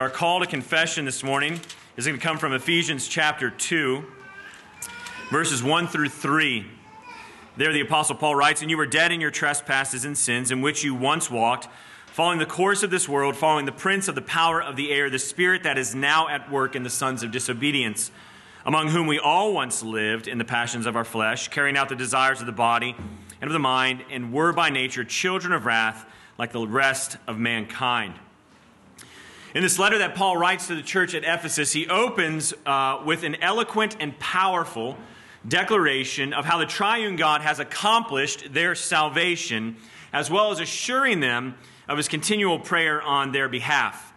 Our call to confession this morning is going to come from Ephesians chapter 2, verses 1 through 3. There, the Apostle Paul writes, And you were dead in your trespasses and sins, in which you once walked, following the course of this world, following the prince of the power of the air, the spirit that is now at work in the sons of disobedience, among whom we all once lived in the passions of our flesh, carrying out the desires of the body and of the mind, and were by nature children of wrath, like the rest of mankind. In this letter that Paul writes to the church at Ephesus, he opens uh, with an eloquent and powerful declaration of how the triune God has accomplished their salvation, as well as assuring them of his continual prayer on their behalf.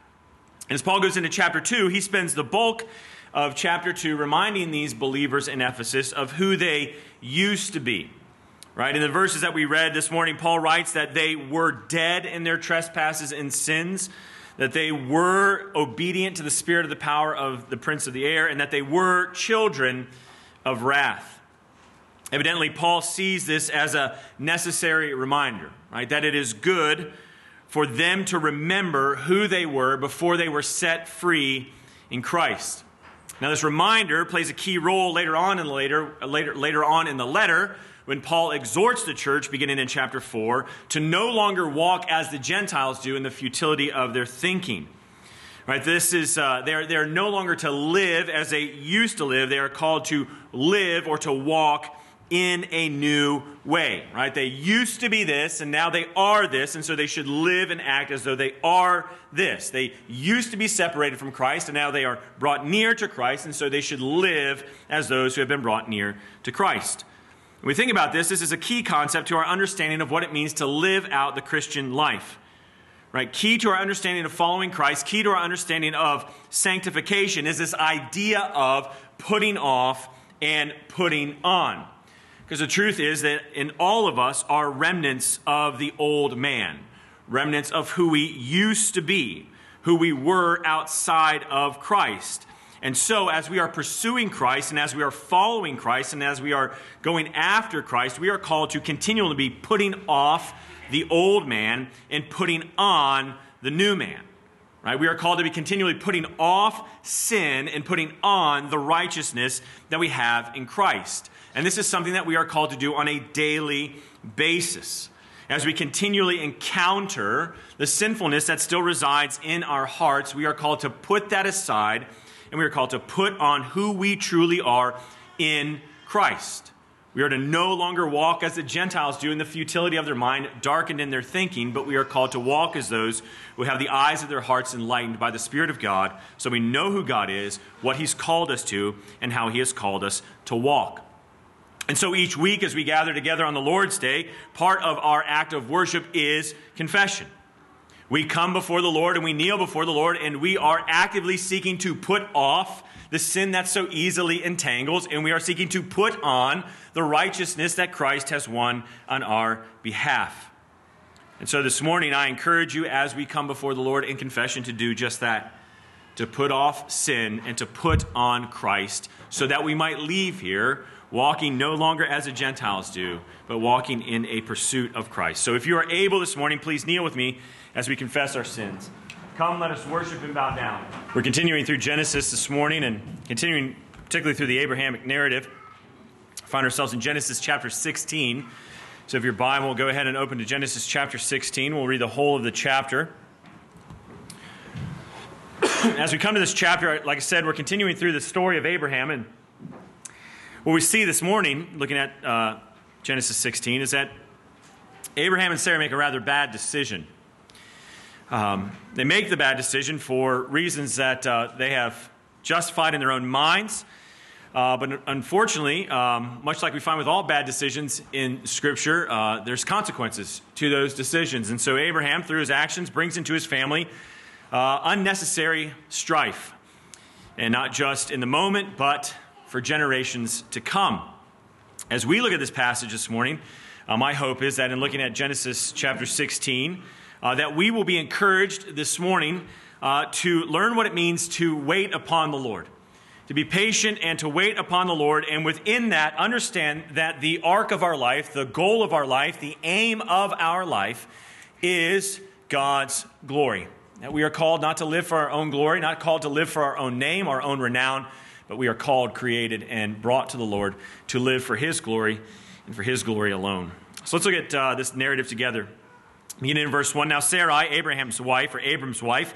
And as Paul goes into chapter 2, he spends the bulk of chapter 2 reminding these believers in Ephesus of who they used to be. Right? In the verses that we read this morning, Paul writes that they were dead in their trespasses and sins that they were obedient to the spirit of the power of the prince of the air, and that they were children of wrath. Evidently, Paul sees this as a necessary reminder, right? That it is good for them to remember who they were before they were set free in Christ. Now, this reminder plays a key role later on in the later, later, later on in the letter when Paul exhorts the church, beginning in chapter 4, to no longer walk as the Gentiles do in the futility of their thinking. Right, this is, uh, they're, they're no longer to live as they used to live. They are called to live or to walk in a new way, right? They used to be this and now they are this, and so they should live and act as though they are this. They used to be separated from Christ and now they are brought near to Christ, and so they should live as those who have been brought near to Christ. When we think about this, this is a key concept to our understanding of what it means to live out the Christian life. Right? Key to our understanding of following Christ, key to our understanding of sanctification is this idea of putting off and putting on. Because the truth is that in all of us are remnants of the old man, remnants of who we used to be, who we were outside of Christ. And so, as we are pursuing Christ and as we are following Christ and as we are going after Christ, we are called to continually be putting off the old man and putting on the new man. Right? We are called to be continually putting off sin and putting on the righteousness that we have in Christ. And this is something that we are called to do on a daily basis. As we continually encounter the sinfulness that still resides in our hearts, we are called to put that aside and we are called to put on who we truly are in Christ. We are to no longer walk as the Gentiles do in the futility of their mind, darkened in their thinking, but we are called to walk as those who have the eyes of their hearts enlightened by the Spirit of God, so we know who God is, what He's called us to, and how He has called us to walk. And so each week, as we gather together on the Lord's Day, part of our act of worship is confession. We come before the Lord and we kneel before the Lord and we are actively seeking to put off the sin that so easily entangles and we are seeking to put on the righteousness that Christ has won on our behalf. And so this morning, I encourage you as we come before the Lord in confession to do just that to put off sin and to put on Christ so that we might leave here walking no longer as the Gentiles do, but walking in a pursuit of Christ. So if you are able this morning, please kneel with me as we confess our sins. Come, let us worship and bow down. We're continuing through Genesis this morning and continuing particularly through the Abrahamic narrative. find ourselves in Genesis chapter 16. So if your Bible, go ahead and open to Genesis chapter 16. We'll read the whole of the chapter. As we come to this chapter, like I said, we're continuing through the story of Abraham. And what we see this morning, looking at uh, Genesis 16, is that Abraham and Sarah make a rather bad decision. Um, they make the bad decision for reasons that uh, they have justified in their own minds. Uh, but unfortunately, um, much like we find with all bad decisions in Scripture, uh, there's consequences to those decisions. And so Abraham, through his actions, brings into his family uh, unnecessary strife. And not just in the moment, but for generations to come. As we look at this passage this morning, uh, my hope is that in looking at Genesis chapter 16, uh, that we will be encouraged this morning uh, to learn what it means to wait upon the Lord, to be patient and to wait upon the Lord, and within that, understand that the arc of our life, the goal of our life, the aim of our life is God's glory. That we are called not to live for our own glory, not called to live for our own name, our own renown, but we are called, created, and brought to the Lord to live for His glory and for His glory alone. So let's look at uh, this narrative together. Beginning in verse 1 Now Sarai, Abraham's wife, or Abram's wife,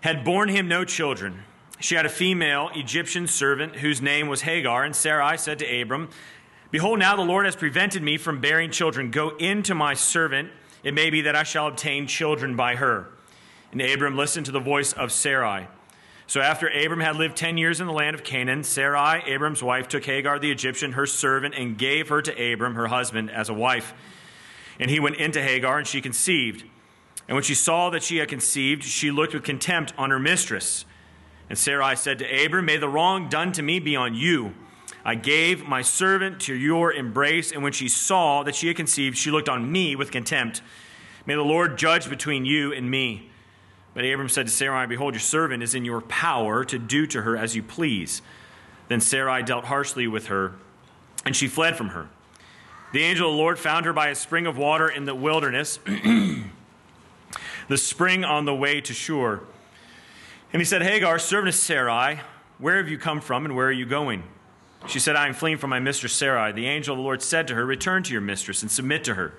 had borne him no children. She had a female Egyptian servant whose name was Hagar, and Sarai said to Abram, Behold, now the Lord has prevented me from bearing children. Go in to my servant. It may be that I shall obtain children by her. And Abram listened to the voice of Sarai. So after Abram had lived ten years in the land of Canaan, Sarai, Abram's wife, took Hagar the Egyptian, her servant, and gave her to Abram, her husband, as a wife. And he went into Hagar, and she conceived. And when she saw that she had conceived, she looked with contempt on her mistress. And Sarai said to Abram, May the wrong done to me be on you. I gave my servant to your embrace, and when she saw that she had conceived, she looked on me with contempt. May the Lord judge between you and me. But Abram said to Sarai, Behold, your servant is in your power to do to her as you please. Then Sarai dealt harshly with her, and she fled from her. The angel of the Lord found her by a spring of water in the wilderness, the spring on the way to Shur. And he said, Hagar, servant of Sarai, where have you come from and where are you going? She said, I am fleeing from my mistress Sarai. The angel of the Lord said to her, Return to your mistress and submit to her.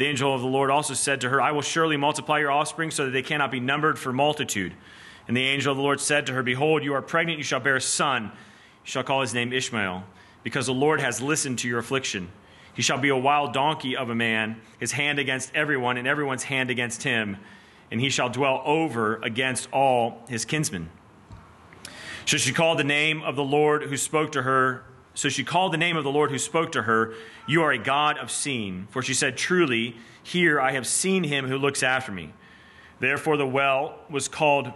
The angel of the Lord also said to her, I will surely multiply your offspring so that they cannot be numbered for multitude. And the angel of the Lord said to her, Behold, you are pregnant, you shall bear a son. You shall call his name Ishmael, because the Lord has listened to your affliction. He shall be a wild donkey of a man, his hand against everyone, and everyone's hand against him. And he shall dwell over against all his kinsmen. So she called the name of the Lord who spoke to her so she called the name of the Lord who spoke to her, You are a God of seeing. For she said, Truly, here I have seen him who looks after me. Therefore the well was called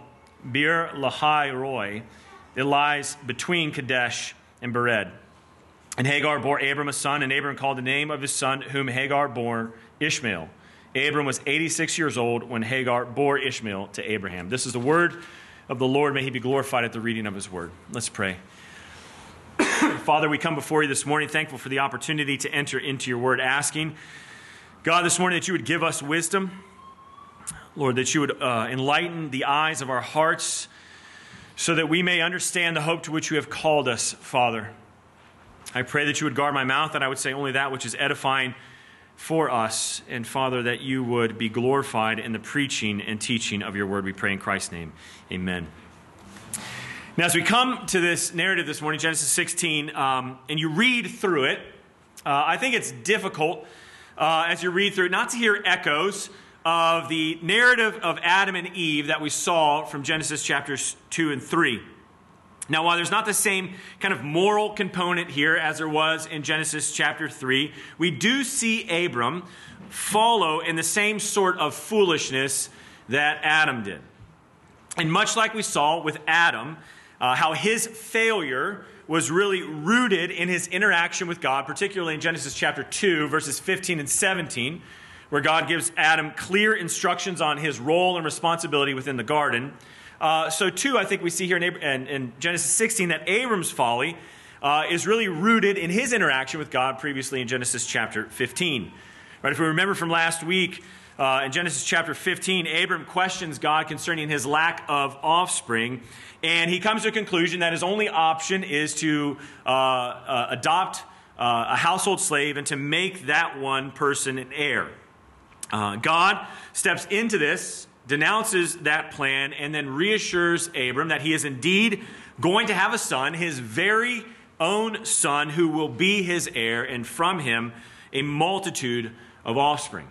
Beer Lahai Roi. It lies between Kadesh and Bered. And Hagar bore Abram a son, and Abram called the name of his son, whom Hagar bore Ishmael. Abram was 86 years old when Hagar bore Ishmael to Abraham. This is the word of the Lord. May he be glorified at the reading of his word. Let's pray. Father, we come before you this morning thankful for the opportunity to enter into your word, asking, God, this morning that you would give us wisdom. Lord, that you would uh, enlighten the eyes of our hearts so that we may understand the hope to which you have called us, Father. I pray that you would guard my mouth, that I would say only that which is edifying for us. And Father, that you would be glorified in the preaching and teaching of your word. We pray in Christ's name. Amen. Now, as we come to this narrative this morning, Genesis 16, um, and you read through it, uh, I think it's difficult uh, as you read through it not to hear echoes of the narrative of Adam and Eve that we saw from Genesis chapters 2 and 3. Now, while there's not the same kind of moral component here as there was in Genesis chapter 3, we do see Abram follow in the same sort of foolishness that Adam did. And much like we saw with Adam, uh, how his failure was really rooted in his interaction with God, particularly in Genesis chapter 2, verses 15 and 17, where God gives Adam clear instructions on his role and responsibility within the garden. Uh, so, too, I think we see here in, in, in Genesis 16 that Abram's folly uh, is really rooted in his interaction with God previously in Genesis chapter 15. Right, if we remember from last week, uh, in Genesis chapter 15, Abram questions God concerning his lack of offspring, and he comes to a conclusion that his only option is to uh, uh, adopt uh, a household slave and to make that one person an heir. Uh, God steps into this, denounces that plan, and then reassures Abram that he is indeed going to have a son, his very own son, who will be his heir, and from him a multitude of offspring.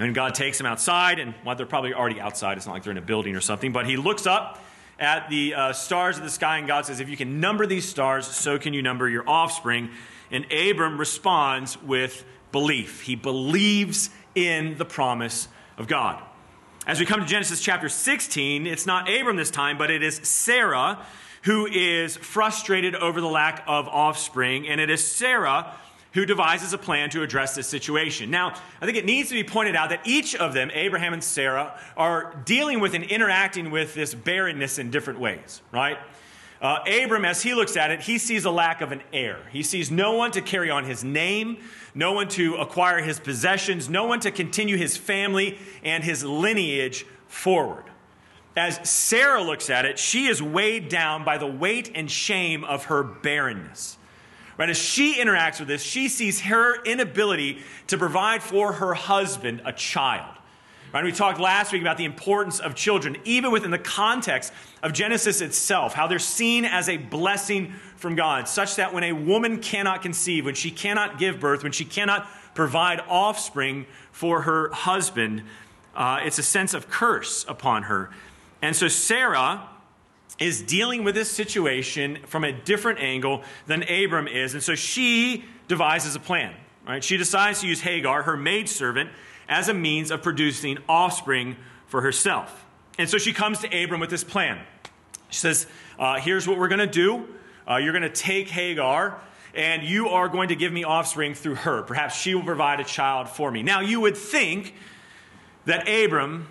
And God takes him outside, and well, they're probably already outside. It's not like they're in a building or something. But he looks up at the uh, stars of the sky, and God says, If you can number these stars, so can you number your offspring. And Abram responds with belief. He believes in the promise of God. As we come to Genesis chapter 16, it's not Abram this time, but it is Sarah who is frustrated over the lack of offspring. And it is Sarah who devises a plan to address this situation. Now, I think it needs to be pointed out that each of them, Abraham and Sarah, are dealing with and interacting with this barrenness in different ways, right? Uh, Abram, as he looks at it, he sees a lack of an heir. He sees no one to carry on his name, no one to acquire his possessions, no one to continue his family and his lineage forward. as Sarah looks at it, she is weighed down by the weight and shame of her barrenness. Right? As she interacts with this, she sees her inability to provide for her husband a child. Right? We talked last week about the importance of children, even within the context of Genesis itself, how they're seen as a blessing from God, such that when a woman cannot conceive, when she cannot give birth, when she cannot provide offspring for her husband, uh, it's a sense of curse upon her. And so Sarah is dealing with this situation from a different angle than Abram is. And so she devises a plan. Right? She decides to use Hagar, her maidservant, as a means of producing offspring for herself. And so she comes to Abram with this plan. She says, uh, Here's what we're going to do. Uh, you're going to take Hagar, and you are going to give me offspring through her. Perhaps she will provide a child for me. Now, you would think that Abram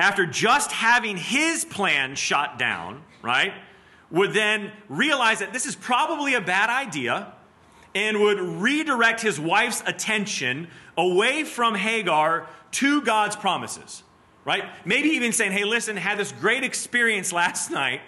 after just having his plan shot down, right, would then realize that this is probably a bad idea and would redirect his wife's attention away from Hagar to God's promises, right? Maybe even saying, hey, listen, had this great experience last night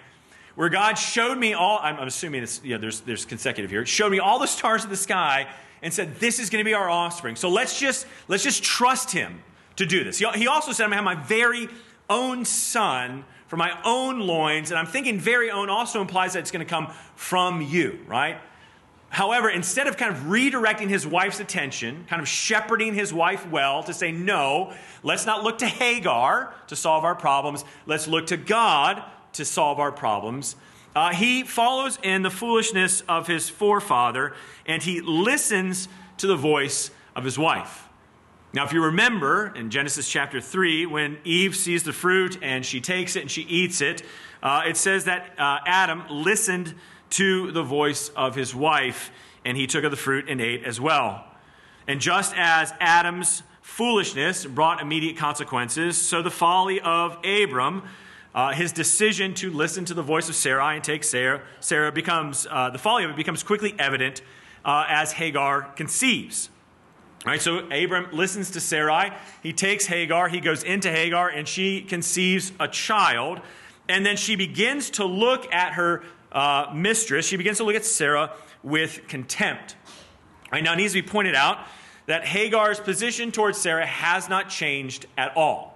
where God showed me all, I'm, assuming this, yeah, there's, there's consecutive here, showed me all the stars of the sky and said, this is going to be our offspring. So let's just, let's just trust him to do this. He also said, I'm going to have my very own son from my own loins. And I'm thinking very own also implies that it's going to come from you, right? However, instead of kind of redirecting his wife's attention, kind of shepherding his wife well to say, no, let's not look to Hagar to solve our problems, let's look to God to solve our problems. Uh, he follows in the foolishness of his forefather and he listens to the voice of his wife. Now, if you remember in Genesis chapter 3, when Eve sees the fruit and she takes it and she eats it, uh, it says that uh, Adam listened to the voice of his wife and he took of the fruit and ate as well. And just as Adam's foolishness brought immediate consequences, so the folly of Abram, uh, his decision to listen to the voice of Sarai and take Sarah, Sarah becomes, uh, the folly of it becomes quickly evident uh, as Hagar conceives. Right, so Abram listens to Sarai. He takes Hagar. He goes into Hagar, and she conceives a child. And then she begins to look at her uh, mistress. She begins to look at Sarah with contempt. Right, now, it needs to be pointed out that Hagar's position towards Sarah has not changed at all.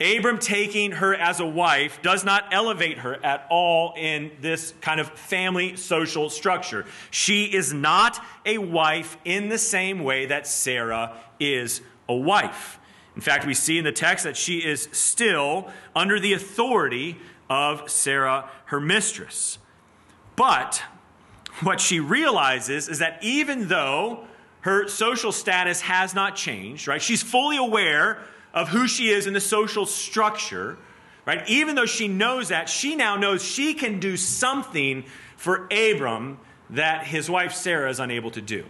Abram taking her as a wife does not elevate her at all in this kind of family social structure. She is not a wife in the same way that Sarah is a wife. In fact, we see in the text that she is still under the authority of Sarah, her mistress. But what she realizes is that even though her social status has not changed, right? She's fully aware of who she is in the social structure, right? Even though she knows that, she now knows she can do something for Abram that his wife Sarah is unable to do.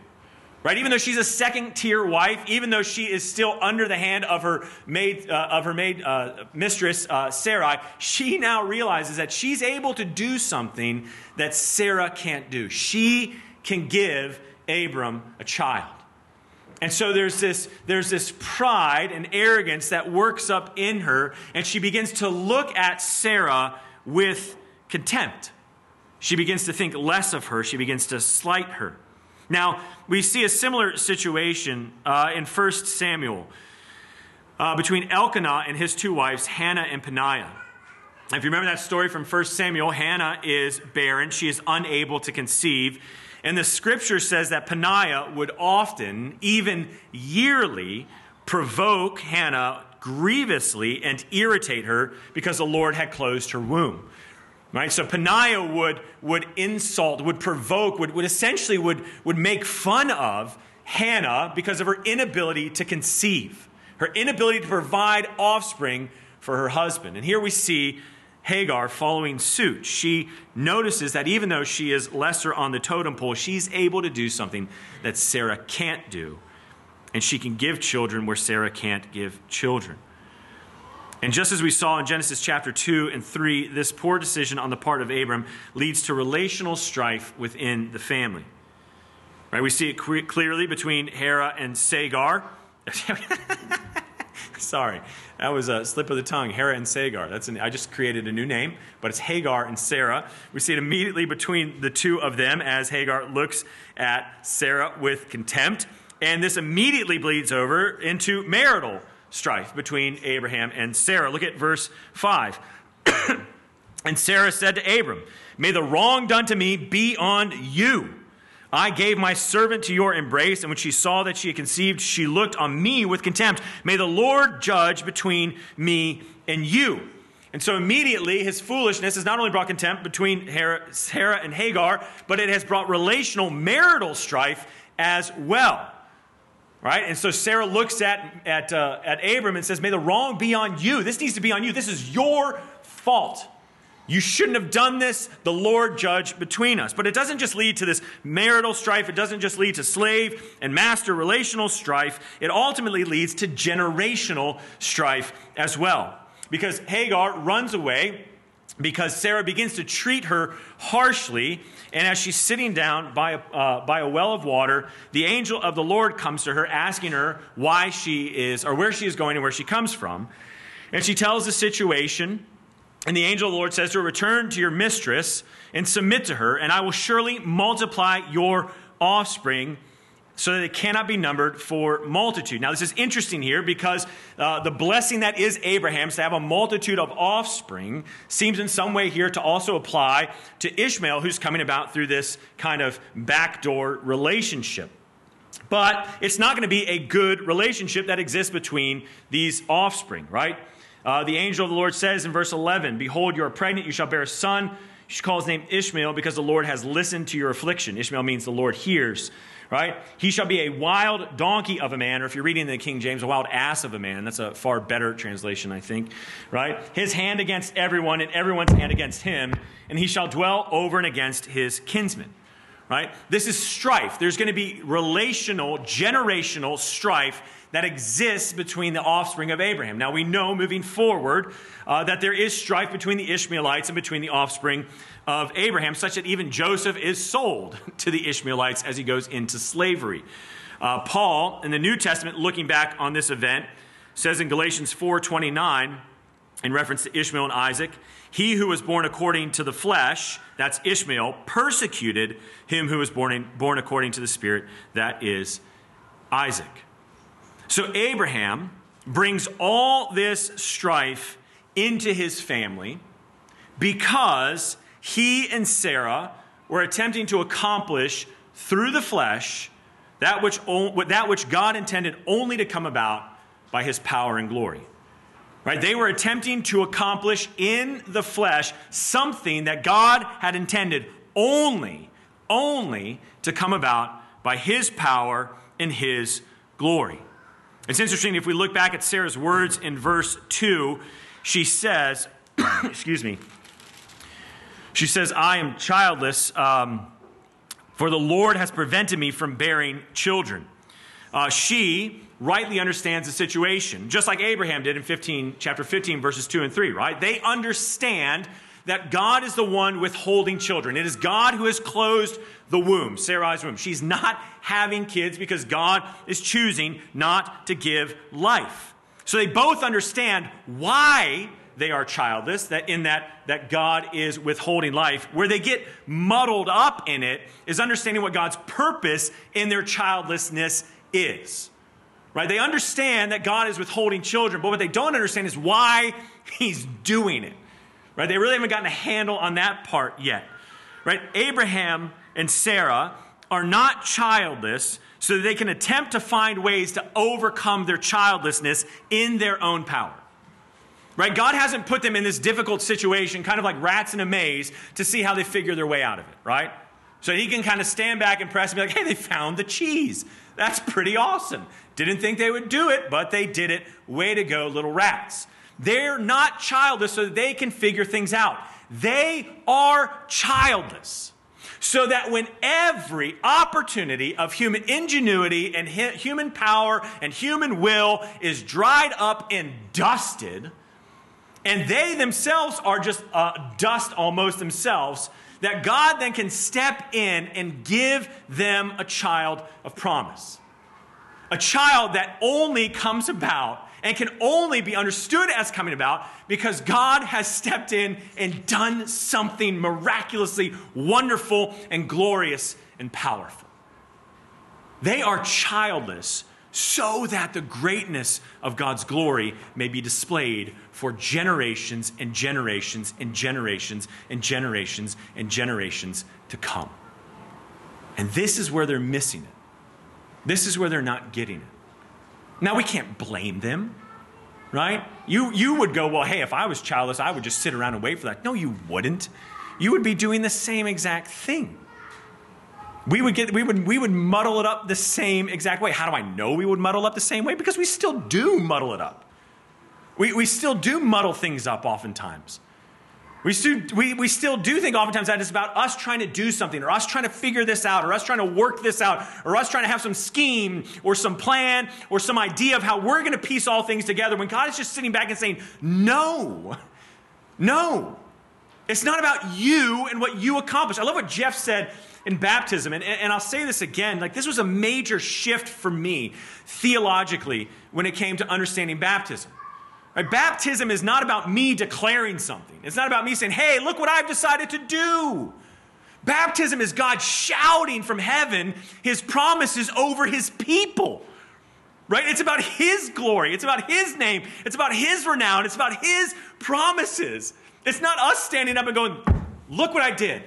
Right? Even though she's a second tier wife, even though she is still under the hand of her maid, uh, of her maid uh, mistress uh, Sarai, she now realizes that she's able to do something that Sarah can't do. She can give Abram a child. And so there's this, there's this pride and arrogance that works up in her, and she begins to look at Sarah with contempt. She begins to think less of her, she begins to slight her. Now, we see a similar situation uh, in 1 Samuel uh, between Elkanah and his two wives, Hannah and Peninnah. If you remember that story from 1 Samuel, Hannah is barren. She is unable to conceive. And the scripture says that Peninnah would often, even yearly, provoke Hannah grievously and irritate her because the Lord had closed her womb. Right? So Peninnah would, would insult, would provoke, would, would essentially would, would make fun of Hannah because of her inability to conceive, her inability to provide offspring for her husband. And here we see Hagar following suit. She notices that even though she is lesser on the totem pole, she's able to do something that Sarah can't do. And she can give children where Sarah can't give children. And just as we saw in Genesis chapter 2 and 3, this poor decision on the part of Abram leads to relational strife within the family. Right? We see it clearly between Hera and Sagar. Sorry, that was a slip of the tongue. Hera and Sagar. That's an, I just created a new name, but it's Hagar and Sarah. We see it immediately between the two of them as Hagar looks at Sarah with contempt. And this immediately bleeds over into marital strife between Abraham and Sarah. Look at verse 5. and Sarah said to Abram, May the wrong done to me be on you. I gave my servant to your embrace, and when she saw that she had conceived, she looked on me with contempt. May the Lord judge between me and you. And so immediately, his foolishness has not only brought contempt between Sarah and Hagar, but it has brought relational marital strife as well. Right? And so Sarah looks at, at, uh, at Abram and says, May the wrong be on you. This needs to be on you. This is your fault. You shouldn't have done this. The Lord judge between us. But it doesn't just lead to this marital strife. It doesn't just lead to slave and master relational strife. It ultimately leads to generational strife as well. Because Hagar runs away because Sarah begins to treat her harshly. And as she's sitting down by a, uh, by a well of water, the angel of the Lord comes to her, asking her why she is, or where she is going and where she comes from. And she tells the situation. And the angel of the Lord says to her, Return to your mistress and submit to her, and I will surely multiply your offspring so that it cannot be numbered for multitude. Now, this is interesting here because uh, the blessing that is Abraham's to have a multitude of offspring seems in some way here to also apply to Ishmael, who's coming about through this kind of backdoor relationship. But it's not going to be a good relationship that exists between these offspring, right? Uh, the angel of the Lord says in verse 11, Behold, you are pregnant, you shall bear a son. You shall call his name Ishmael because the Lord has listened to your affliction. Ishmael means the Lord hears, right? He shall be a wild donkey of a man, or if you're reading the King James, a wild ass of a man. That's a far better translation, I think, right? His hand against everyone, and everyone's hand against him, and he shall dwell over and against his kinsmen right? This is strife. There's going to be relational, generational strife that exists between the offspring of Abraham. Now, we know moving forward uh, that there is strife between the Ishmaelites and between the offspring of Abraham, such that even Joseph is sold to the Ishmaelites as he goes into slavery. Uh, Paul, in the New Testament, looking back on this event, says in Galatians 4:29, in reference to Ishmael and Isaac, he who was born according to the flesh, that's Ishmael, persecuted him who was born, in, born according to the Spirit, that is Isaac. So Abraham brings all this strife into his family because he and Sarah were attempting to accomplish through the flesh that which, that which God intended only to come about by his power and glory. Right? They were attempting to accomplish in the flesh something that God had intended only, only to come about by his power and his glory. It's interesting if we look back at Sarah's words in verse 2, she says, excuse me, she says, I am childless, um, for the Lord has prevented me from bearing children. Uh, she rightly understands the situation, just like Abraham did in 15, chapter 15, verses 2 and 3, right? They understand that God is the one withholding children. It is God who has closed the womb, Sarai's womb. She's not having kids because God is choosing not to give life. So they both understand why they are childless, that in that, that God is withholding life. Where they get muddled up in it is understanding what God's purpose in their childlessness is. Right? They understand that God is withholding children, but what they don't understand is why he's doing it. Right? They really haven't gotten a handle on that part yet. Right? Abraham and Sarah are not childless so that they can attempt to find ways to overcome their childlessness in their own power. Right? God hasn't put them in this difficult situation, kind of like rats in a maze, to see how they figure their way out of it, right? So he can kind of stand back and press and be like, hey, they found the cheese. That's pretty awesome. Didn't think they would do it, but they did it. Way to go, little rats. They're not childless so that they can figure things out. They are childless. So that when every opportunity of human ingenuity and human power and human will is dried up and dusted, and they themselves are just uh, dust almost themselves, that God then can step in and give them a child of promise. A child that only comes about and can only be understood as coming about because God has stepped in and done something miraculously wonderful and glorious and powerful. They are childless so that the greatness of God's glory may be displayed for generations and generations and generations and generations and generations to come. And this is where they're missing it. This is where they're not getting it. Now, we can't blame them, right? You, you would go, well, hey, if I was childless, I would just sit around and wait for that. No, you wouldn't. You would be doing the same exact thing. We would, get, we, would, we would muddle it up the same exact way. How do I know we would muddle up the same way? Because we still do muddle it up. We, we still do muddle things up oftentimes. We still, we, we still do think oftentimes that it's about us trying to do something, or us trying to figure this out, or us trying to work this out, or us trying to have some scheme, or some plan, or some idea of how we're going to piece all things together when God is just sitting back and saying, No, no. It's not about you and what you accomplish. I love what Jeff said in baptism, and, and I'll say this again like, this was a major shift for me theologically when it came to understanding baptism. Right? Baptism is not about me declaring something. It's not about me saying, hey, look what I've decided to do. Baptism is God shouting from heaven his promises over his people. Right? It's about his glory. It's about his name. It's about his renown. It's about his promises. It's not us standing up and going, look what I did.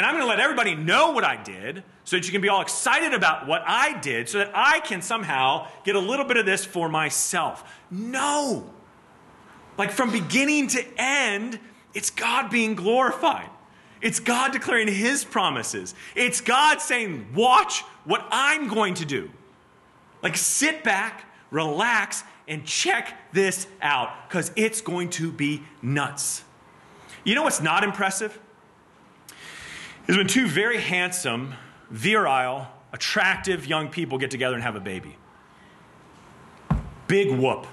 And I'm going to let everybody know what I did so that you can be all excited about what I did so that I can somehow get a little bit of this for myself. No. Like from beginning to end, it's God being glorified. It's God declaring his promises. It's God saying, Watch what I'm going to do. Like sit back, relax, and check this out because it's going to be nuts. You know what's not impressive? Is when two very handsome, virile, attractive young people get together and have a baby. Big whoop.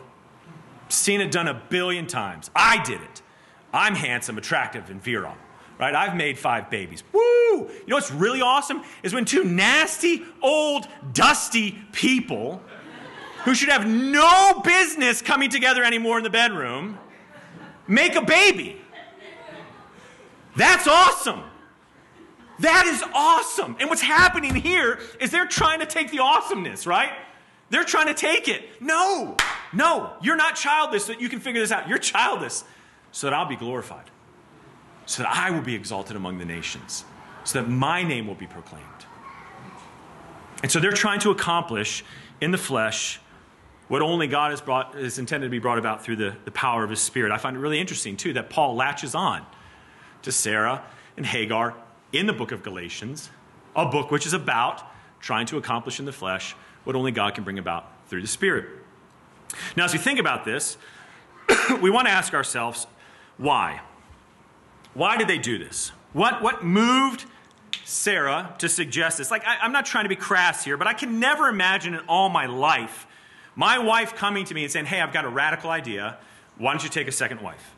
Seen it done a billion times. I did it. I'm handsome, attractive, and virile. Right? I've made five babies. Woo! You know what's really awesome is when two nasty, old, dusty people who should have no business coming together anymore in the bedroom make a baby. That's awesome. That is awesome. And what's happening here is they're trying to take the awesomeness, right? They're trying to take it. No, no, you're not childless so that you can figure this out. You're childless so that I'll be glorified, so that I will be exalted among the nations, so that my name will be proclaimed. And so they're trying to accomplish in the flesh what only God has brought, is intended to be brought about through the, the power of his spirit. I find it really interesting, too, that Paul latches on to Sarah and Hagar in the book of Galatians, a book which is about trying to accomplish in the flesh what only God can bring about through the Spirit. Now, as we think about this, we want to ask ourselves why? Why did they do this? What, what moved Sarah to suggest this? Like, I, I'm not trying to be crass here, but I can never imagine in all my life my wife coming to me and saying, Hey, I've got a radical idea. Why don't you take a second wife?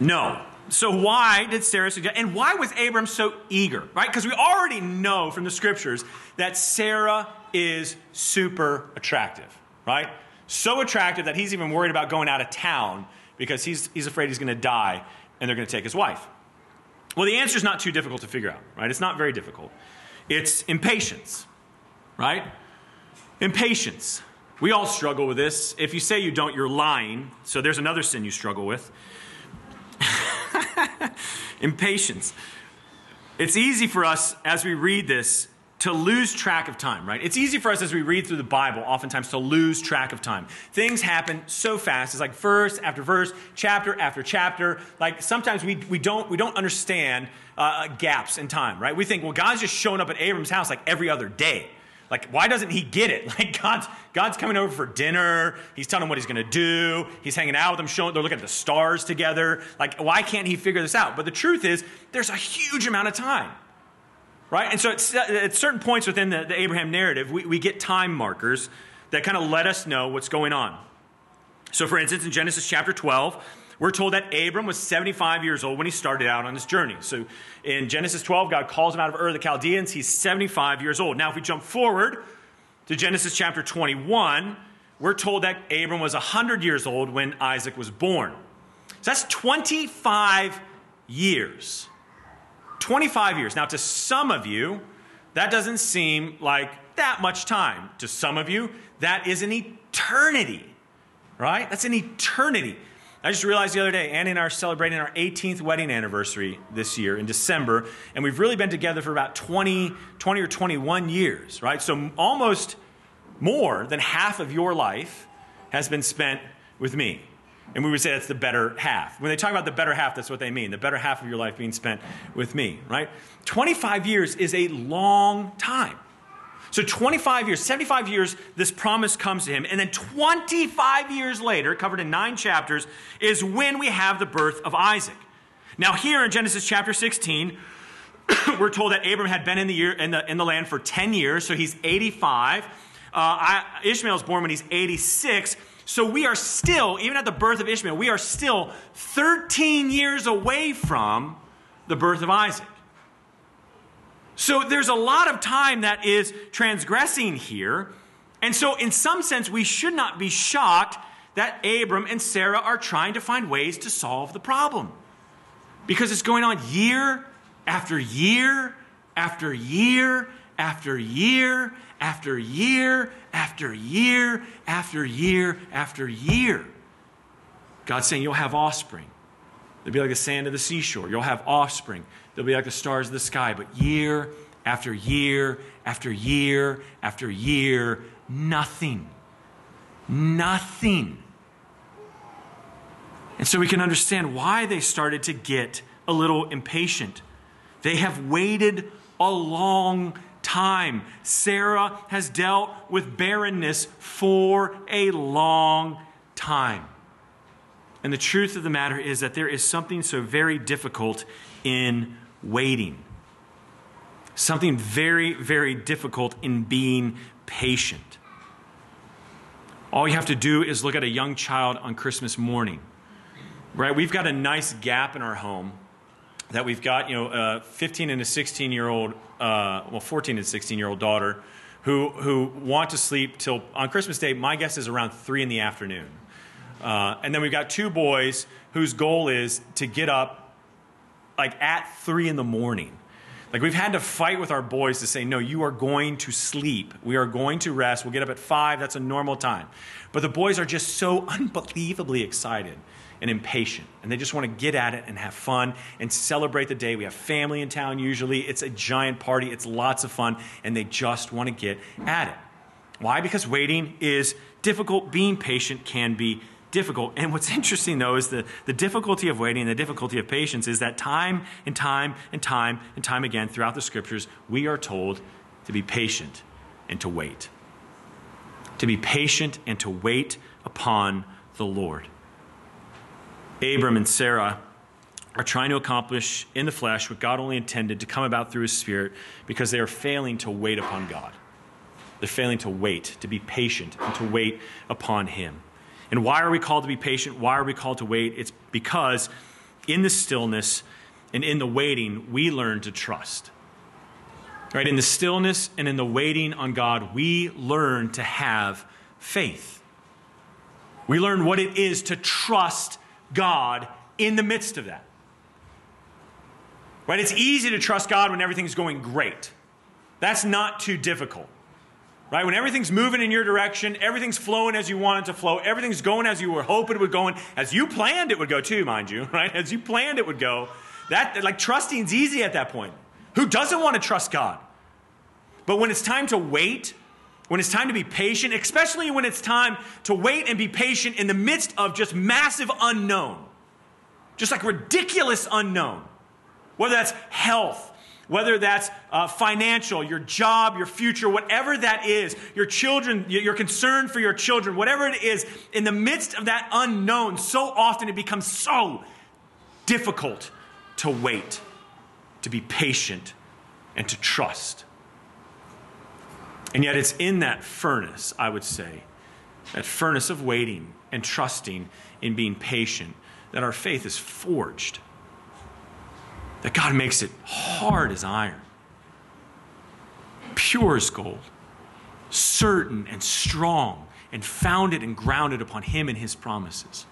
No. So why did Sarah suggest, and why was Abram so eager, right? Because we already know from the scriptures that Sarah is super attractive, right? So attractive that he's even worried about going out of town because he's, he's afraid he's going to die and they're going to take his wife. Well, the answer is not too difficult to figure out, right? It's not very difficult. It's impatience, right? Impatience. We all struggle with this. If you say you don't, you're lying. So there's another sin you struggle with. Impatience. It's easy for us as we read this to lose track of time, right? It's easy for us as we read through the Bible, oftentimes, to lose track of time. Things happen so fast. It's like verse after verse, chapter after chapter. Like sometimes we, we, don't, we don't understand uh, gaps in time, right? We think, well, God's just showing up at Abram's house like every other day. Like, why doesn't he get it? Like, God's, God's coming over for dinner. He's telling him what he's going to do. He's hanging out with them, showing, they're looking at the stars together. Like, why can't he figure this out? But the truth is, there's a huge amount of time. Right? And so at, at certain points within the, the Abraham narrative, we, we get time markers that kind of let us know what's going on. So, for instance, in Genesis chapter 12, we're told that Abram was 75 years old when he started out on his journey. So in Genesis 12, God calls him out of Ur of the Chaldeans. He's 75 years old. Now, if we jump forward to Genesis chapter 21, we're told that Abram was 100 years old when Isaac was born. So that's 25 years. 25 years. Now, to some of you, that doesn't seem like that much time. To some of you, that is an eternity, right? That's an eternity. I just realized the other day, Annie and I are celebrating our 18th wedding anniversary this year in December, and we've really been together for about 20, 20 or 21 years, right? So almost more than half of your life has been spent with me. And we would say that's the better half. When they talk about the better half, that's what they mean. The better half of your life being spent with me, right? 25 years is a long time. So 25 years, 75 years, this promise comes to him. And then 25 years later, covered in nine chapters, is when we have the birth of Isaac. Now, here in Genesis chapter 16, we're told that Abram had been in the, year, in the, in the land for 10 years, so he's 85. Uh, Ishmael is born when he's 86. So we are still, even at the birth of Ishmael, we are still 13 years away from the birth of Isaac. So there's a lot of time that is transgressing here. And so, in some sense, we should not be shocked that Abram and Sarah are trying to find ways to solve the problem. Because it's going on year after year after year after year after year after year after year after year. God's saying, You'll have offspring. They'll be like the sand of the seashore. You'll have offspring. They'll be like the stars of the sky. But year after year after year after year, nothing. Nothing. And so we can understand why they started to get a little impatient. They have waited a long time. Sarah has dealt with barrenness for a long time. And the truth of the matter is that there is something so very difficult in waiting. Something very, very difficult in being patient. All you have to do is look at a young child on Christmas morning. Right? We've got a nice gap in our home that we've got, you know, a 15 and a 16 year old, uh, well, 14 and 16 year old daughter who, who want to sleep till, on Christmas Day, my guess is around 3 in the afternoon. Uh, and then we've got two boys whose goal is to get up like at 3 in the morning. Like we've had to fight with our boys to say, no, you are going to sleep. We are going to rest. We'll get up at 5. That's a normal time. But the boys are just so unbelievably excited and impatient. And they just want to get at it and have fun and celebrate the day. We have family in town usually. It's a giant party, it's lots of fun, and they just want to get at it. Why? Because waiting is difficult. Being patient can be difficult. And what's interesting, though, is the, the difficulty of waiting and the difficulty of patience is that time and time and time and time again throughout the scriptures, we are told to be patient and to wait. To be patient and to wait upon the Lord. Abram and Sarah are trying to accomplish in the flesh what God only intended to come about through his spirit because they are failing to wait upon God. They're failing to wait, to be patient, and to wait upon him. And why are we called to be patient? Why are we called to wait? It's because in the stillness and in the waiting, we learn to trust. Right? In the stillness and in the waiting on God, we learn to have faith. We learn what it is to trust God in the midst of that. Right? It's easy to trust God when everything's going great. That's not too difficult. Right? When everything's moving in your direction, everything's flowing as you want it to flow, everything's going as you were hoping it would go, and as you planned it would go too, mind you, right? As you planned it would go. That like trusting's easy at that point. Who doesn't want to trust God? But when it's time to wait, when it's time to be patient, especially when it's time to wait and be patient in the midst of just massive unknown, just like ridiculous unknown, whether that's health, whether that's uh, financial, your job, your future, whatever that is, your children, your concern for your children, whatever it is, in the midst of that unknown, so often it becomes so difficult to wait, to be patient, and to trust. And yet, it's in that furnace, I would say, that furnace of waiting and trusting in being patient, that our faith is forged. That God makes it hard as iron, pure as gold, certain and strong and founded and grounded upon Him and His promises.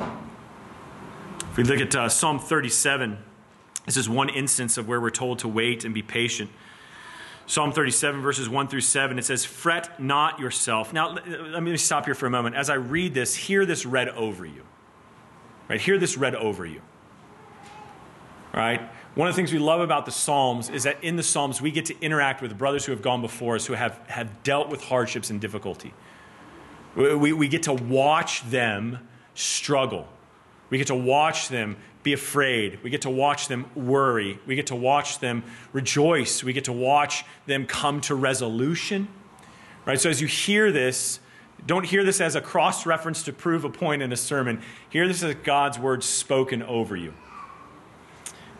If we look at uh, Psalm 37, this is one instance of where we're told to wait and be patient. Psalm 37, verses 1 through 7, it says, Fret not yourself. Now, let me stop here for a moment. As I read this, hear this read over you. Right? Hear this read over you. Right? One of the things we love about the Psalms is that in the Psalms, we get to interact with brothers who have gone before us, who have, have dealt with hardships and difficulty. We, we get to watch them struggle. We get to watch them be afraid. We get to watch them worry. We get to watch them rejoice. We get to watch them come to resolution. Right? So as you hear this, don't hear this as a cross reference to prove a point in a sermon. Hear this as God's word spoken over you.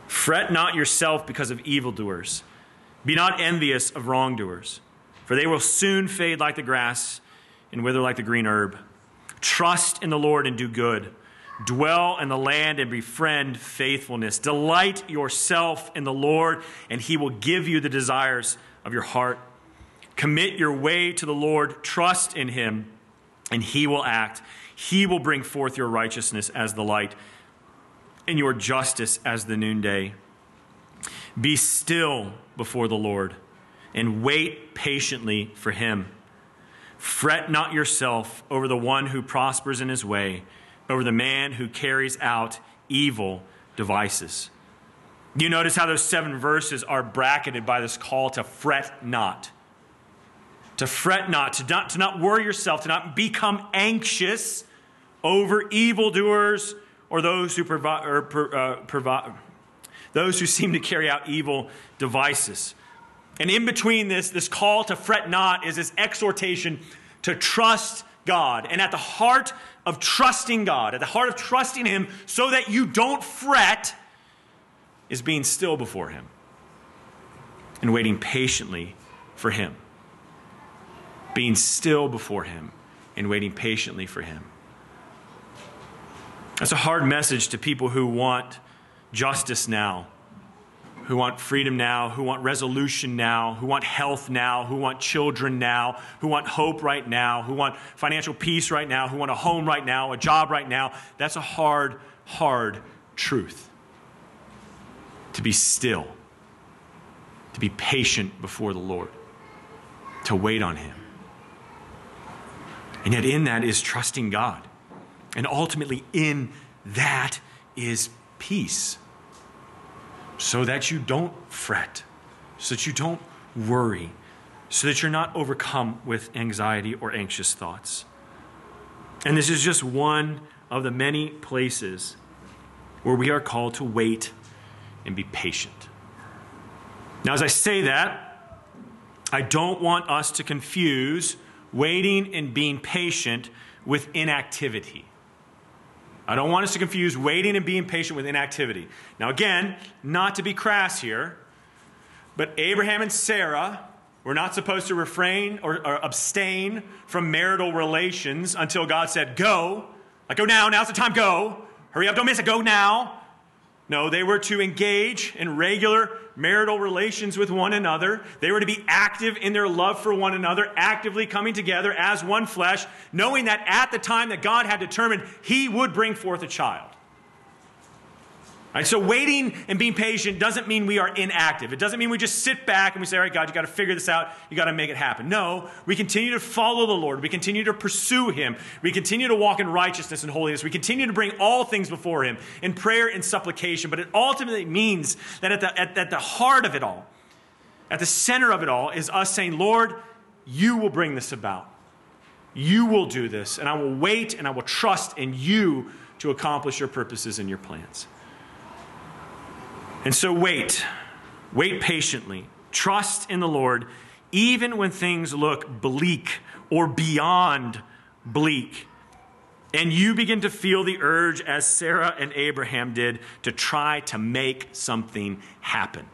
Fret not yourself because of evildoers. Be not envious of wrongdoers, for they will soon fade like the grass and wither like the green herb. Trust in the Lord and do good Dwell in the land and befriend faithfulness. Delight yourself in the Lord, and he will give you the desires of your heart. Commit your way to the Lord, trust in him, and he will act. He will bring forth your righteousness as the light, and your justice as the noonday. Be still before the Lord, and wait patiently for him. Fret not yourself over the one who prospers in his way over the man who carries out evil devices. You notice how those seven verses are bracketed by this call to fret not. To fret not, to not, to not worry yourself, to not become anxious over evildoers or those who provide, or, uh, provide, those who seem to carry out evil devices. And in between this, this call to fret not is this exhortation to trust God. And at the heart of trusting God, at the heart of trusting Him so that you don't fret, is being still before Him and waiting patiently for Him. Being still before Him and waiting patiently for Him. That's a hard message to people who want justice now who want freedom now, who want resolution now, who want health now, who want children now, who want hope right now, who want financial peace right now, who want a home right now, a job right now. That's a hard, hard truth. To be still, to be patient before the Lord, to wait on Him. And yet, in that is trusting God. And ultimately, in that is peace so that you don't fret, so that you don't worry, so that you're not overcome with anxiety or anxious thoughts. And this is just one of the many places where we are called to wait and be patient. Now, as I say that, I don't want us to confuse waiting and being patient with inactivity. I don't want us to confuse waiting and being patient with inactivity. Now, again, not to be crass here, but Abraham and Sarah were not supposed to refrain or, or abstain from marital relations until God said, Go. Like, go now, now's the time, go. Hurry up, don't miss it, go now. No, they were to engage in regular marital relations with one another. They were to be active in their love for one another, actively coming together as one flesh, knowing that at the time that God had determined, He would bring forth a child. Right, so waiting and being patient doesn't mean we are inactive. It doesn't mean we just sit back and we say, all right, God, you got to figure this out. You got to make it happen. No, we continue to follow the Lord. We continue to pursue Him. We continue to walk in righteousness and holiness. We continue to bring all things before Him in prayer and supplication. But it ultimately means that at the, at, at the heart of it all, at the center of it all, is us saying, Lord, you will bring this about. You will do this. And I will wait and I will trust in you to accomplish your purposes and your plans. And so wait. Wait patiently. Trust in the Lord, even when things look bleak or beyond bleak. And you begin to feel the urge, as Sarah and Abraham did, to try to make something happen.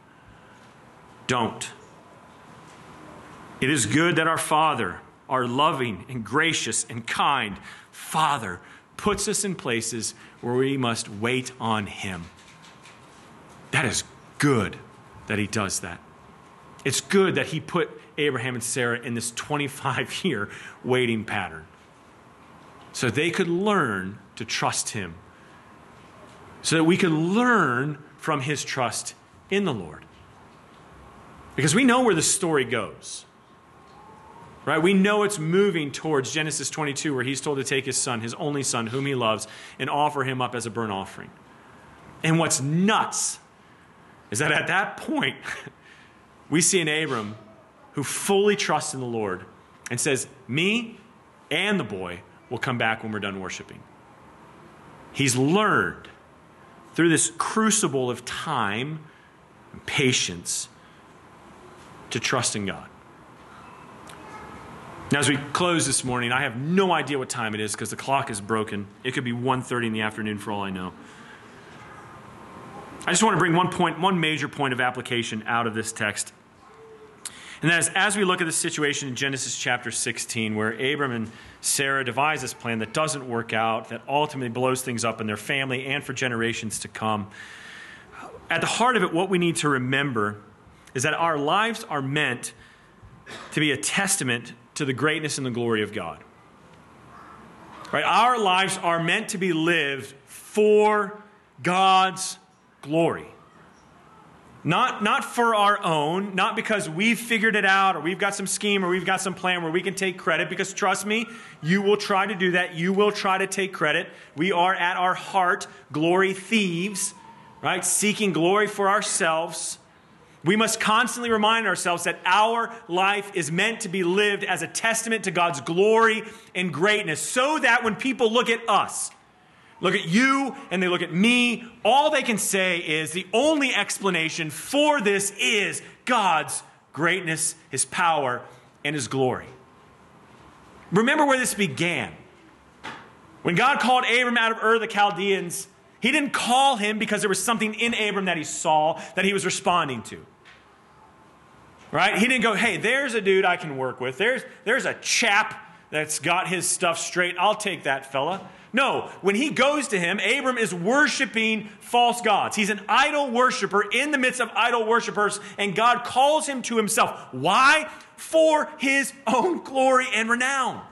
Don't. It is good that our Father, our loving and gracious and kind Father, puts us in places where we must wait on Him. That is good that he does that. It's good that he put Abraham and Sarah in this 25 year waiting pattern. so they could learn to trust him, so that we could learn from his trust in the Lord. Because we know where the story goes. Right? We know it's moving towards Genesis 22, where he's told to take his son, his only son, whom he loves, and offer him up as a burnt offering. And what's nuts is that at that point, we see an Abram who fully trusts in the Lord and says, Me and the boy will come back when we're done worshiping. He's learned through this crucible of time and patience to trust in God. Now, as we close this morning, I have no idea what time it is because the clock is broken. It could be 1.30 in the afternoon for all I know. I just want to bring one point, one major point of application out of this text. And that is as we look at the situation in Genesis chapter 16, where Abram and Sarah devise this plan that doesn't work out, that ultimately blows things up in their family and for generations to come. At the heart of it, what we need to remember is that our lives are meant to be a testament to the greatness and the glory of God. Right? Our lives are meant to be lived for God's glory. Not, not for our own, not because we've figured it out or we've got some scheme or we've got some plan where we can take credit, because trust me, you will try to do that. You will try to take credit. We are at our heart glory thieves, right? Seeking glory for ourselves. We must constantly remind ourselves that our life is meant to be lived as a testament to God's glory and greatness, so that when people look at us, look at you, and they look at me, all they can say is the only explanation for this is God's greatness, His power, and His glory. Remember where this began. When God called Abram out of Ur the Chaldeans, he didn't call him because there was something in Abram that he saw that he was responding to. Right? He didn't go, hey, there's a dude I can work with. There's, there's a chap that's got his stuff straight. I'll take that fella. No, when he goes to him, Abram is worshiping false gods. He's an idol worshiper in the midst of idol worshipers, and God calls him to himself. Why? For his own glory and renown.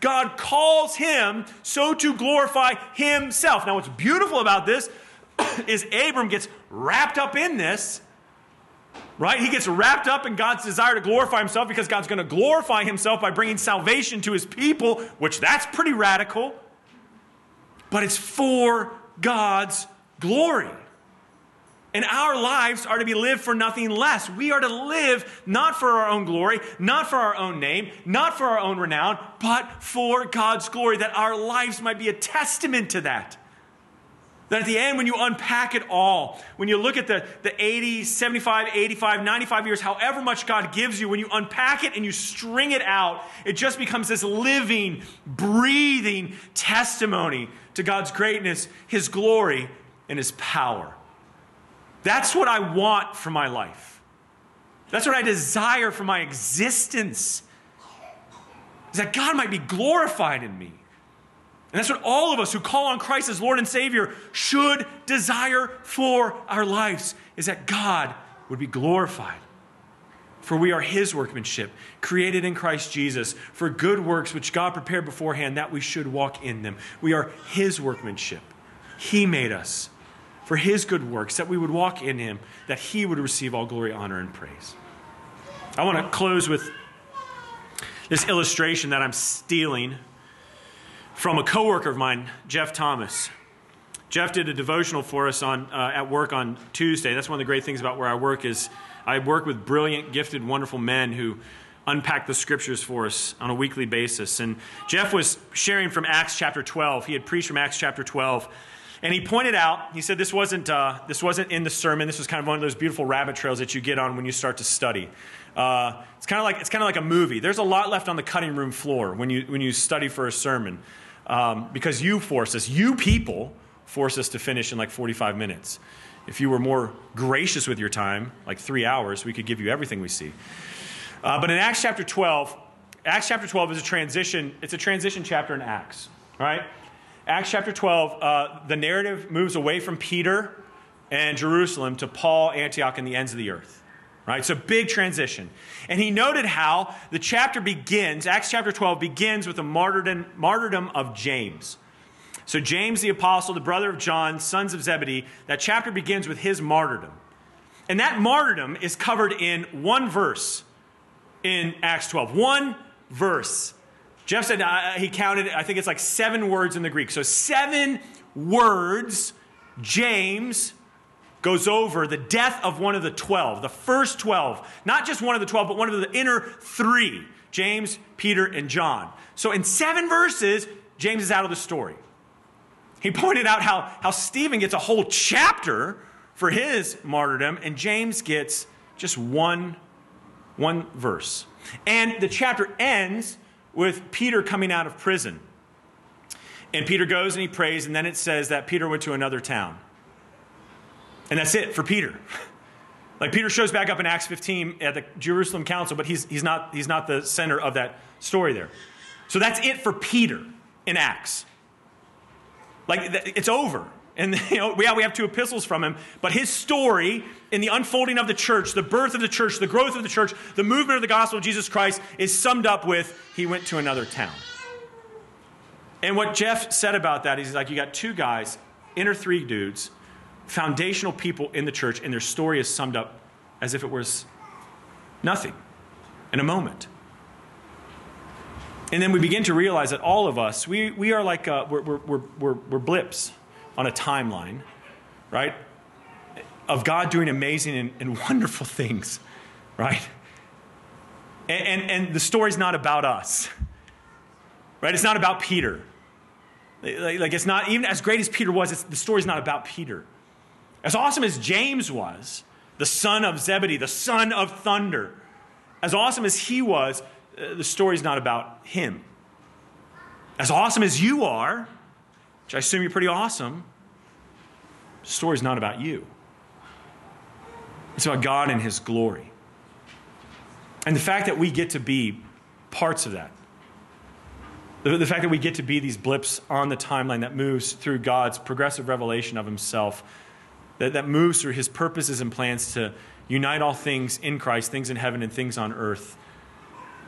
God calls him so to glorify himself. Now, what's beautiful about this is Abram gets wrapped up in this right? He gets wrapped up in God's desire to glorify himself because God's going to glorify himself by bringing salvation to his people, which that's pretty radical. But it's for God's glory. And our lives are to be lived for nothing less. We are to live not for our own glory, not for our own name, not for our own renown, but for God's glory, that our lives might be a testament to that. That at the end, when you unpack it all, when you look at the, the 80, 75, 85, 95 years, however much God gives you, when you unpack it and you string it out, it just becomes this living, breathing testimony to God's greatness, His glory, and His power. That's what I want for my life. That's what I desire for my existence. Is that God might be glorified in me. And that's what all of us who call on Christ as Lord and Savior should desire for our lives is that God would be glorified. For we are his workmanship, created in Christ Jesus for good works which God prepared beforehand that we should walk in them. We are his workmanship. He made us for his good works, that we would walk in him, that he would receive all glory, honor, and praise. I want to close with this illustration that I'm stealing from a coworker of mine, Jeff Thomas. Jeff did a devotional for us on, uh, at work on Tuesday. That's one of the great things about where I work is I work with brilliant, gifted, wonderful men who unpack the scriptures for us on a weekly basis. And Jeff was sharing from Acts chapter 12. He had preached from Acts chapter 12. And he pointed out, he said this wasn't, uh, this wasn't in the sermon. This was kind of one of those beautiful rabbit trails that you get on when you start to study. Uh, it's kind of like it's kind of like a movie. There's a lot left on the cutting room floor when you when you study for a sermon um, because you force us, you people force us to finish in like 45 minutes. If you were more gracious with your time, like three hours, we could give you everything we see. Uh, but in Acts chapter 12, Acts chapter 12 is a transition, it's a transition chapter in Acts, right? Acts chapter 12, uh, the narrative moves away from Peter and Jerusalem to Paul, Antioch, and the ends of the earth. Right? So big transition. And he noted how the chapter begins, Acts chapter 12 begins with the martyrdom, martyrdom of James. So James the apostle, the brother of John, sons of Zebedee, that chapter begins with his martyrdom. And that martyrdom is covered in one verse in Acts 12. One verse. Jeff said uh, he counted, I think it's like seven words in the Greek. So, seven words, James goes over the death of one of the 12, the first 12. Not just one of the 12, but one of the inner three James, Peter, and John. So, in seven verses, James is out of the story. He pointed out how, how Stephen gets a whole chapter for his martyrdom, and James gets just one, one verse. And the chapter ends with Peter coming out of prison. And Peter goes and he prays, and then it says that Peter went to another town. And that's it for Peter. Like Peter shows back up in Acts 15 at the Jerusalem Council, but he's, he's, not, he's not the center of that story there. So that's it for Peter in Acts. Like it's over. And you know, yeah, we have two epistles from him, but his story in the unfolding of the church, the birth of the church, the growth of the church, the movement of the gospel of Jesus Christ is summed up with he went to another town. And what Jeff said about that is like you got two guys, inner three dudes, foundational people in the church, and their story is summed up as if it was nothing in a moment. And then we begin to realize that all of us, we, we are like, uh, we're, we're, we're, we're blips on a timeline, right? Of God doing amazing and, and wonderful things, right? And, and, and the story's not about us, right? It's not about Peter. Like, like it's not, even as great as Peter was, the story's not about Peter. As awesome as James was, the son of Zebedee, the son of thunder, as awesome as he was, the story's not about him. As awesome as you are, which I assume you're pretty awesome, the story's not about you. It's about God and his glory. And the fact that we get to be parts of that. The, the fact that we get to be these blips on the timeline that moves through God's progressive revelation of himself, that, that moves through his purposes and plans to unite all things in Christ, things in heaven and things on earth.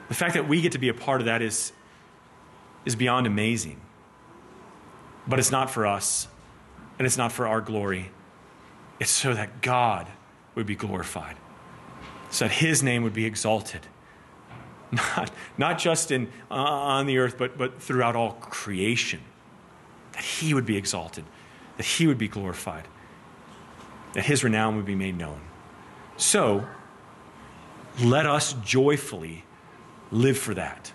The fact that we get to be a part of that is, is beyond amazing. But it's not for us, and it's not for our glory. It's so that God would be glorified, so that his name would be exalted. Not, not just in, uh, on the earth, but, but throughout all creation. That he would be exalted, that he would be glorified, that his renown would be made known. So, let us joyfully live for that,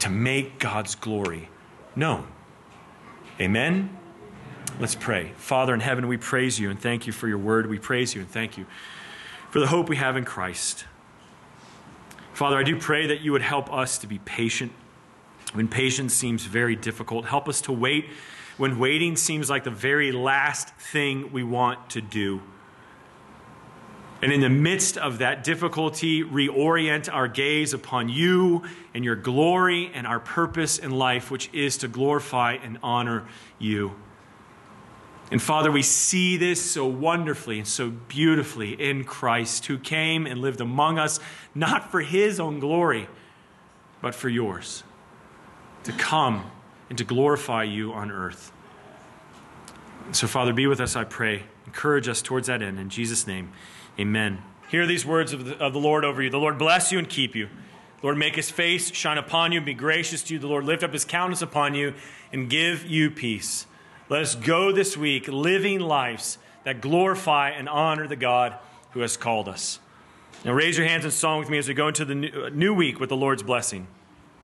to make God's glory known. Amen? Let's pray. Father in heaven, we praise you and thank you for your word. We praise you and thank you for the hope we have in Christ. Father, I do pray that you would help us to be patient when patience seems very difficult. Help us to wait when waiting seems like the very last thing we want to do. And in the midst of that difficulty, reorient our gaze upon you and your glory and our purpose in life, which is to glorify and honor you. And Father, we see this so wonderfully and so beautifully in Christ, who came and lived among us, not for his own glory, but for yours, to come and to glorify you on earth. So, Father, be with us, I pray. Encourage us towards that end. In Jesus' name. Amen. Hear these words of the, of the Lord over you. The Lord bless you and keep you. The Lord make his face shine upon you and be gracious to you. The Lord lift up his countenance upon you and give you peace. Let us go this week living lives that glorify and honor the God who has called us. Now raise your hands in song with me as we go into the new, new week with the Lord's blessing.